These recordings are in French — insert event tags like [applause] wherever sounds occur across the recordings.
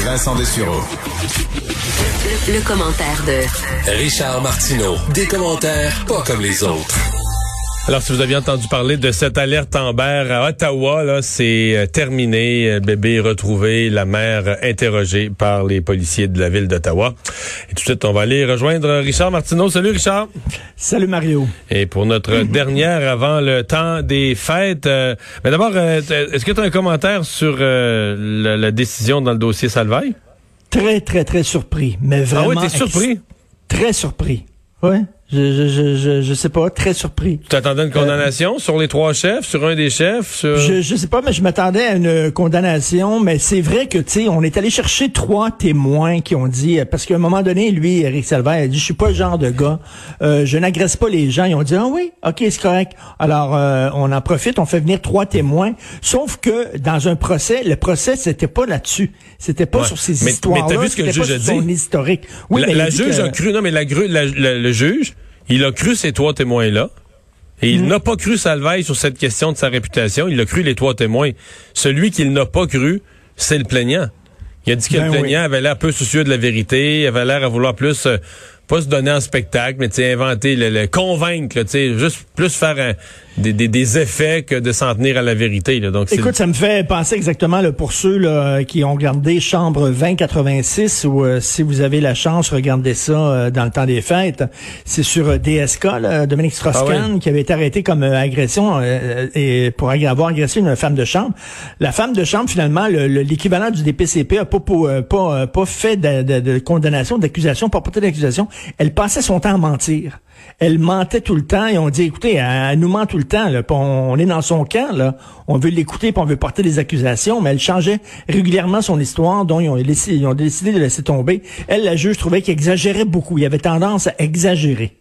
Vincent Dessureau. Le, le commentaire de Richard Martineau. Des commentaires pas comme les autres. Alors, si vous aviez entendu parler de cette alerte Amber à Ottawa, là, c'est euh, terminé. Euh, Bébé retrouvé, la mère interrogée par les policiers de la ville d'Ottawa. Et tout de suite, on va aller rejoindre Richard Martineau. Salut, Richard. Salut, Mario. Et pour notre [laughs] dernière avant le temps des fêtes, euh, mais d'abord, est-ce que tu as un commentaire sur la, la, décision dans le dossier Salvaille? Très, très, très surpris. Mais vraiment. Ah oui, t'es surpris? Très surpris. Ouais. Je, je, je, je, sais pas, très surpris. Tu attendais une condamnation sur les trois chefs, sur un des chefs? Sur... Je, je sais pas, mais je m'attendais à une condamnation, mais c'est vrai que, tu sais, on est allé chercher trois témoins qui ont dit, parce qu'à un moment donné, lui, Eric Salvaire, a dit, je suis pas le genre de gars, euh, je n'agresse pas les gens. Ils ont dit, ah oui, ok, c'est correct. Alors, euh, on en profite, on fait venir trois témoins, sauf que dans un procès, le procès, c'était pas là-dessus. C'était pas sur ces histoires-là. Mais t'as vu ce que le juge a dit? historique. Oui, la, mais la juge a cru, non, mais la, le juge, il a cru ces trois témoins-là. Et il mm. n'a pas cru Salvaille sur cette question de sa réputation. Il a cru les trois témoins. Celui qu'il n'a pas cru, c'est le plaignant. Il a dit que le ben plaignant avait l'air peu soucieux de la vérité, avait l'air à vouloir plus euh, pas se donner en spectacle, mais inventer, le, le convaincre, juste plus faire des, des, des, effets que de s'en tenir à la vérité. Là. Donc, Écoute, ça me fait penser exactement là, pour ceux là, qui ont regardé Chambre 2086, ou euh, si vous avez la chance, regardez ça euh, dans le temps des fêtes. C'est sur euh, DSK, là, Dominique Strauss-Kahn, ah qui avait été arrêté comme agression et pour avoir agressé une femme de chambre. La femme de chambre, finalement, l'équivalent du DPCP a pas, pas, pas fait de, de, de condamnation, d'accusation, pas porté d'accusation elle passait son temps à mentir. Elle mentait tout le temps et on dit, écoutez, elle, nous ment tout le temps. Là, on, est dans son camp, là. on veut l'écouter, on veut porter des accusations, mais elle changeait régulièrement son histoire, dont ils ont, ils ont décidé de laisser tomber. Elle, la juge, trouvait qu'il exagérait beaucoup. Il avait tendance à exagérer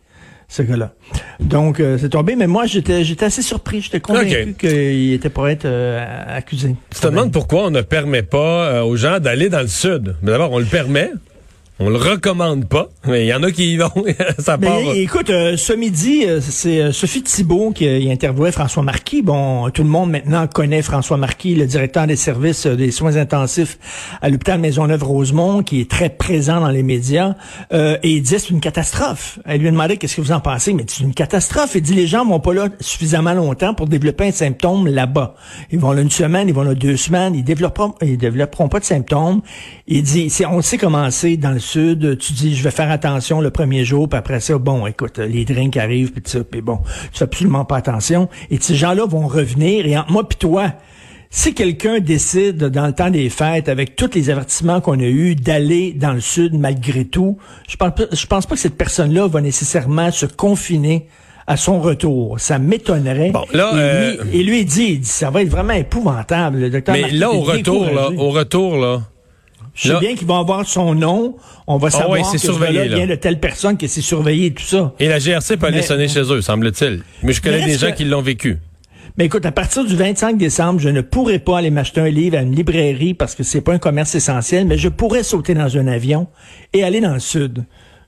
ce gars-là. Donc, euh, c'est tombé, mais moi, j'étais j'étais assez surpris. J'étais convaincu qu'il était pour être euh, accusé. Tu te demandes pourquoi on ne permet pas euh, aux gens d'aller dans le sud. Mais d'abord, on le permet. On le recommande pas, mais il y en a qui y vont. [laughs] ça part. écoute, euh, ce midi, euh, c'est euh, Sophie Thibault qui interviewait François Marquis. Bon, tout le monde maintenant connaît François Marquis, le directeur des services des soins intensifs à l'hôpital Maisonneuve-Rosemont, qui est très présent dans les médias. et il dit c'est une catastrophe. Elle lui a demandé qu'est-ce que vous en pensez, mais c'est une catastrophe. Il dit les gens vont pas là suffisamment longtemps pour développer un symptôme là-bas. Ils vont là une semaine, ils vont là deux semaines, ils développeront, ils développeront pas de symptômes. Il dit, on sait comment c'est dans le tu dis je vais faire attention le premier jour, puis après ça, bon, écoute, les drinks arrivent, puis ça, puis bon, tu fais absolument pas attention. Et ces gens-là vont revenir, et entre moi puis toi, si quelqu'un décide dans le temps des fêtes, avec tous les avertissements qu'on a eus, d'aller dans le sud malgré tout, je pense, je pense pas que cette personne-là va nécessairement se confiner à son retour. Ça m'étonnerait. Bon, là, et, lui, euh, et lui, il dit, ça va être vraiment épouvantable. Le docteur mais là, au retour, là, au retour, là, je sais bien qu'ils vont avoir son nom. On va ah savoir que surveillé, vient de telle personne qui s'est surveillé et tout ça. Et la GRC peut aller sonner chez eux, semble-t-il. Mais je connais des gens qui l'ont vécu. Mais écoute, à partir du 25 décembre, je ne pourrai pas aller m'acheter un livre à une librairie parce que c'est pas un commerce essentiel, mais je pourrais sauter dans un avion et aller dans le sud.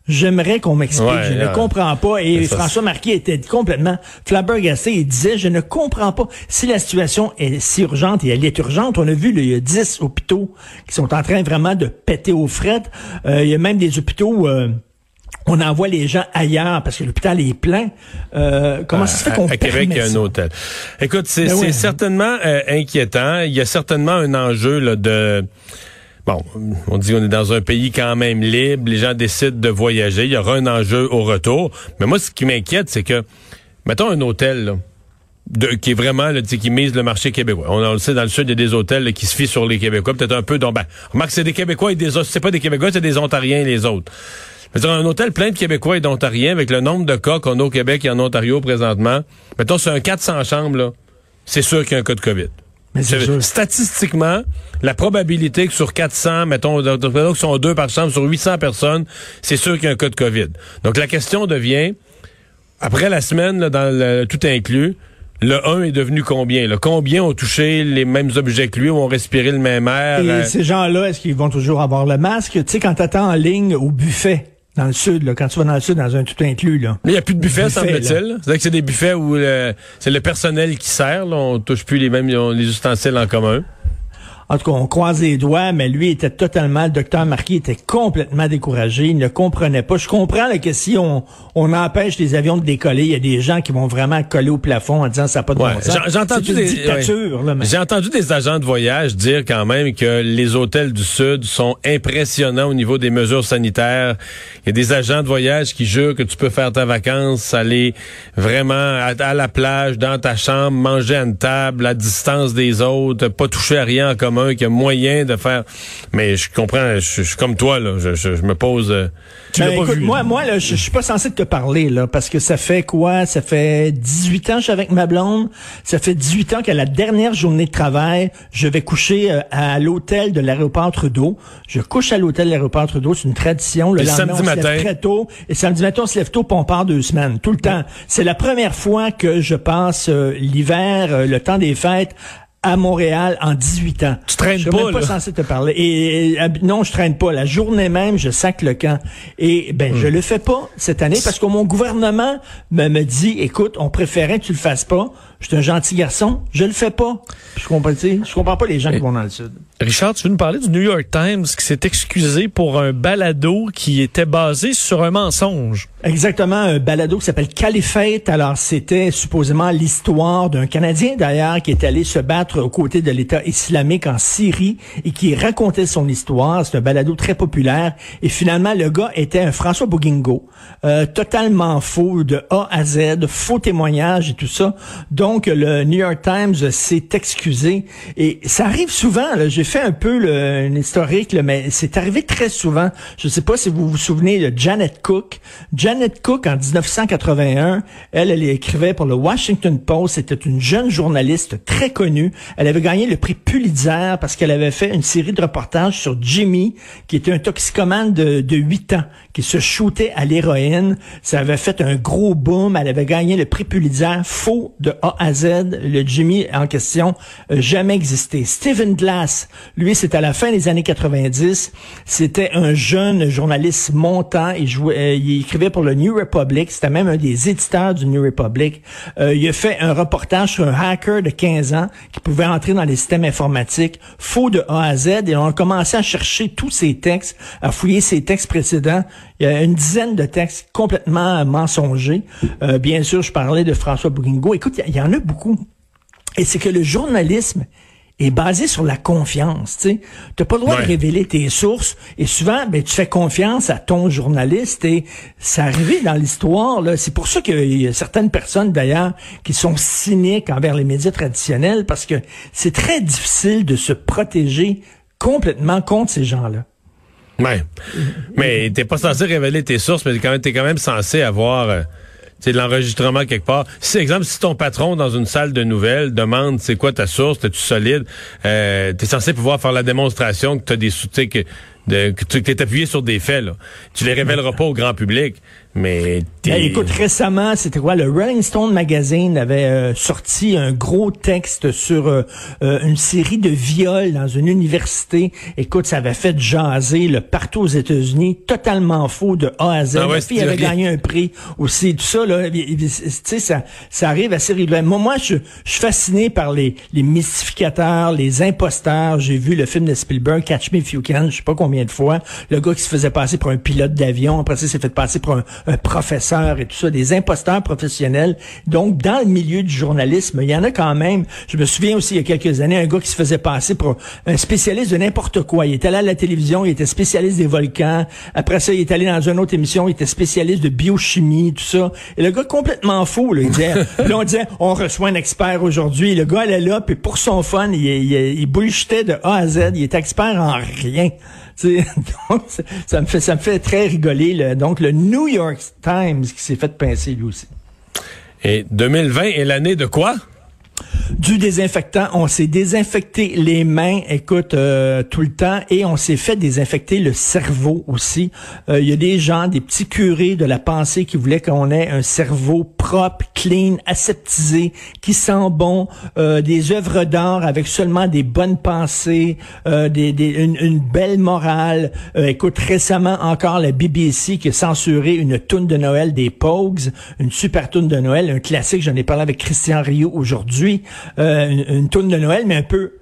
J'aimerais qu'on m'explique. je ne comprends pas. Et François Marquis était complètement flabbergasté. Il disait, je ne comprends pas. Si la situation est si urgente, et elle est urgente, on a vu, il y a 10 hôpitaux qui sont en train vraiment de péter aux frettes. Euh, il y a même des hôpitaux... où euh, on envoie les gens ailleurs parce que l'hôpital est plein. Euh, comment ça se fait qu'on À Québec, il y a un hôtel. Écoute, c'est ben certainement inquiétant. Il y a certainement un enjeu là, de Bon, on dit qu'on est dans un pays quand même libre, les gens décident de voyager, il y aura un enjeu au retour. Mais moi, ce qui m'inquiète, c'est que, mettons un hôtel, qui est vraiment, là, qui mise le marché québécois. On, le sait, dans le sud, il y a des hôtels qui se fient sur les Québécois, peut-être un peu, donc, ben, remarque, c'est des Québécois et des c'est pas des Québécois, c'est des Ontariens les autres. Mais un hôtel plein de Québécois et d'Ontariens, avec le nombre de cas qu'on a au Québec et en Ontario présentement, mettons, c'est un 400 chambres, là, c'est sûr qu'il y a un cas de COVID. Statistiquement, la probabilité que sur 400, mettons, que sont deux par chambre, sur 800 personnes, c'est sûr qu'il y a un cas de COVID. Donc la question devient, après la semaine, là, dans le, tout inclus, le 1 est devenu combien? Là? Combien ont touché les mêmes objets que lui, ou ont respiré le même air? Et euh? ces gens-là, est-ce qu'ils vont toujours avoir le masque? Tu sais, quand t'attends en ligne au buffet, dans le sud, là, quand tu vas dans le sud, dans un tout inclus. Là. Mais il n'y a plus de buffet, semble-t-il. C'est-à-dire que c'est des buffets où c'est le personnel qui sert. Là, on touche plus les mêmes les ustensiles en commun. En tout cas, on croise les doigts, mais lui était totalement, le docteur Marquis était complètement découragé. Il ne comprenait pas. Je comprends que si on, on empêche les avions de décoller, il y a des gens qui vont vraiment coller au plafond en disant ça n'a pas de bon sens. J'ai entendu des J'ai entendu des agents de voyage dire quand même que les hôtels du Sud sont impressionnants au niveau des mesures sanitaires. Il y a des agents de voyage qui jurent que tu peux faire ta vacance, aller vraiment à, la plage, dans ta chambre, manger à une table, à distance des autres, pas toucher à rien en commun, qu'il y a moyen de faire. Mais je comprends, je, suis comme toi, là. Je, me pose. Euh, tu ben, pas vu, moi, moi, là, je, suis pas censé te parler, là, parce que ça fait quoi? Ça fait 18 ans que je suis avec ma blonde. Ça fait 18 ans qu'à la dernière journée de travail, je vais coucher euh, à l'hôtel de l'aéroport Trudeau. Je couche à l'hôtel de l'aéroport Trudeau. C'est une tradition. Le lendemain, on se lève très tôt. Et samedi matin, on se lève tôt, puis on part deux semaines. Tout le temps. C'est la première fois que je passe euh, l'hiver, le temps des fêtes, à Montréal en 18 ans. Tu traînes je pas, suis même pas censé te parler. Et, non, je traîne pas. La journée même, je sac le camp. Et ben, je hmm. le fais pas cette année parce que mon gouvernement me, me dit, écoute, on préférait que tu le fasses pas. Je suis un gentil garçon, je le fais pas. Je comprends, je comprends pas les gens qui vont dans le sud. Richard, tu veux nous parler du New York Times qui s'est excusé pour un balado qui était basé sur un mensonge. Exactement, un balado qui s'appelle Caliphate. Alors, c'était supposément l'histoire d'un Canadien d'ailleurs qui est allé se battre aux côtés de l'État islamique en Syrie et qui racontait son histoire. C'est un balado très populaire. Et finalement, le gars était un François Bouguingo, euh, totalement faux de A à Z, faux témoignage et tout ça. Donc, le New York Times s'est excusé. Et ça arrive souvent. J'ai fait un peu le, un historique, mais c'est arrivé très souvent. Je ne sais pas si vous vous souvenez de Janet Cook. Janet Cook, en 1981, elle, elle écrivait pour le Washington Post. C'était une jeune journaliste très connue. Elle avait gagné le prix Pulitzer parce qu'elle avait fait une série de reportages sur Jimmy, qui était un toxicomane de, de 8 ans, qui se shootait à l'héroïne. Ça avait fait un gros boom. Elle avait gagné le prix Pulitzer faux de A Le Jimmy en question jamais existé. Stephen Glass, lui, c'était à la fin des années 90. C'était un jeune journaliste montant. Il, jouait, euh, il écrivait pour le New Republic. C'était même un des éditeurs du New Republic. Euh, il a fait un reportage sur un hacker de 15 ans qui pouvait entrer dans les systèmes informatiques faux de A à Z. Et on a commencé à chercher tous ces textes, à fouiller ces textes précédents. Il y a une dizaine de textes complètement mensongers. Euh, bien sûr, je parlais de François Bouguingo. Écoute, il y, y en a beaucoup. Et c'est que le journalisme est basé sur la confiance. Tu n'as pas le droit de révéler tes sources. Et souvent, ben, tu fais confiance à ton journaliste et ça arrivé dans l'histoire. C'est pour ça qu'il y a certaines personnes, d'ailleurs, qui sont cyniques envers les médias traditionnels parce que c'est très difficile de se protéger complètement contre ces gens-là. Ouais. Mais t'es pas censé révéler tes sources, mais t'es quand même censé avoir... C'est de l'enregistrement quelque part. Si, exemple, si ton patron dans une salle de nouvelles demande c'est quoi ta source, es-tu solide, euh, t'es censé pouvoir faire la démonstration que t'as des soutiens que que tu es appuyé sur des faits. Là. Tu les révéleras pas au grand public, mais... Ben, écoute, récemment, c'était quoi? Le Rolling Stone Magazine avait euh, sorti un gros texte sur euh, euh, une série de viols dans une université. Écoute, ça avait fait jaser le partout aux États-Unis, totalement faux de A à Z. Ah La fille avait gagné un prix aussi. Tout ça, là, tu sais, ça, ça arrive assez régulièrement. Moi, je, je suis fasciné par les, les mystificateurs, les imposteurs. J'ai vu le film de Spielberg, Catch Me If You Can, je sais pas combien de fois. Le gars qui se faisait passer pour un pilote d'avion, après ça, s'est fait passer pour un, professeur et tout ça, des imposteurs professionnels. Donc, dans le milieu du journalisme, il y en a quand même. Je me souviens aussi, il y a quelques années, un gars qui se faisait passer pour un spécialiste de n'importe quoi. Il était allé à la télévision, il était spécialiste des volcans. Après ça, il est allé dans une autre émission, il était spécialiste de biochimie, tout ça. Et le gars complètement fou, là, il disait, [laughs] là, on disait, on reçoit un expert aujourd'hui. Le gars, est là, puis pour son fun, il, il, il bullshitait de A à Z. Il est expert en rien. [laughs] donc, ça me fait ça me fait très rigoler. donc, le New York Times qui s'est fait pincer lui aussi. Et 2020 est l'année de quoi? Du désinfectant. On s'est désinfecté les mains, écoute, euh, tout le temps, et on s'est fait désinfecter le cerveau aussi. Euh, il y a des gens, des petits curés de la pensée qui voulaient qu'on ait un cerveau propre, clean, aseptisé, qui sent bon, euh, des œuvres d'art avec seulement des bonnes pensées, des, des, une, belle morale. écoute, récemment encore la BBC qui a censuré une toune de Noël des Pogues, une super toune de Noël, un classique. J'en ai parlé avec Christian Rio aujourd'hui. Euh, une, tourne de Noël, mais un peu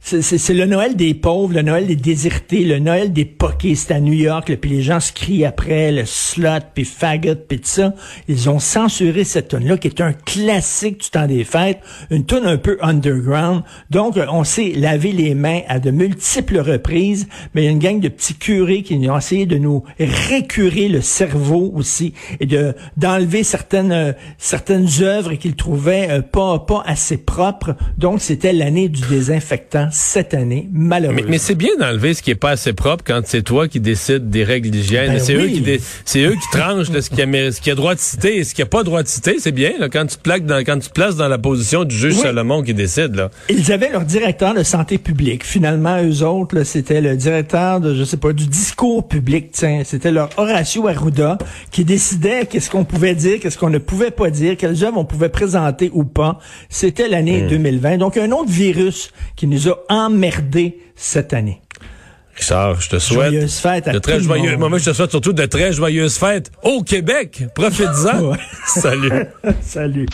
c'est le Noël des pauvres, le Noël des désirtés, le Noël des poqués. C'est à New York, puis les gens se crient après, le slot, puis faggot, puis tout ça. Ils ont censuré cette tune-là, qui est un classique du temps des fêtes, une tune un peu underground. Donc, on s'est lavé les mains à de multiples reprises, mais il y a une gang de petits curés qui ont essayé de nous récurer le cerveau aussi, et de d'enlever certaines euh, certaines œuvres qu'ils trouvaient euh, pas pas assez propres. Donc, c'était l'année du désinfectant cette année, malheureusement. Mais, c'est bien d'enlever ce qui est pas assez propre quand c'est toi qui décides des règles d'hygiène. Ben c'est eux qui c'est eux qui tranchent ce qui a ce qui a droit de citer et ce qui a pas droit de citer. C'est bien là, quand tu plaques dans quand tu places dans la position du juge Salomon qui décide là. Ils avaient leur directeur de santé publique. Finalement, eux autres, c'était le directeur de je sais pas du discours public. Tiens, c'était leur Horacio Arruda qui décidait qu'est-ce qu'on pouvait dire, qu'est-ce qu'on ne pouvait pas dire, quelles œuvres on pouvait présenter ou pas. C'était l'année 2020. Hmm. Donc un autre virus qui nous a emmerdé cette année. Richard, je te souhaite joyeuses fêtes à de très joyeux, moi, je te souhaite surtout de très joyeuses fêtes au Québec. Profite-en. [laughs] Salut. [laughs] Salut.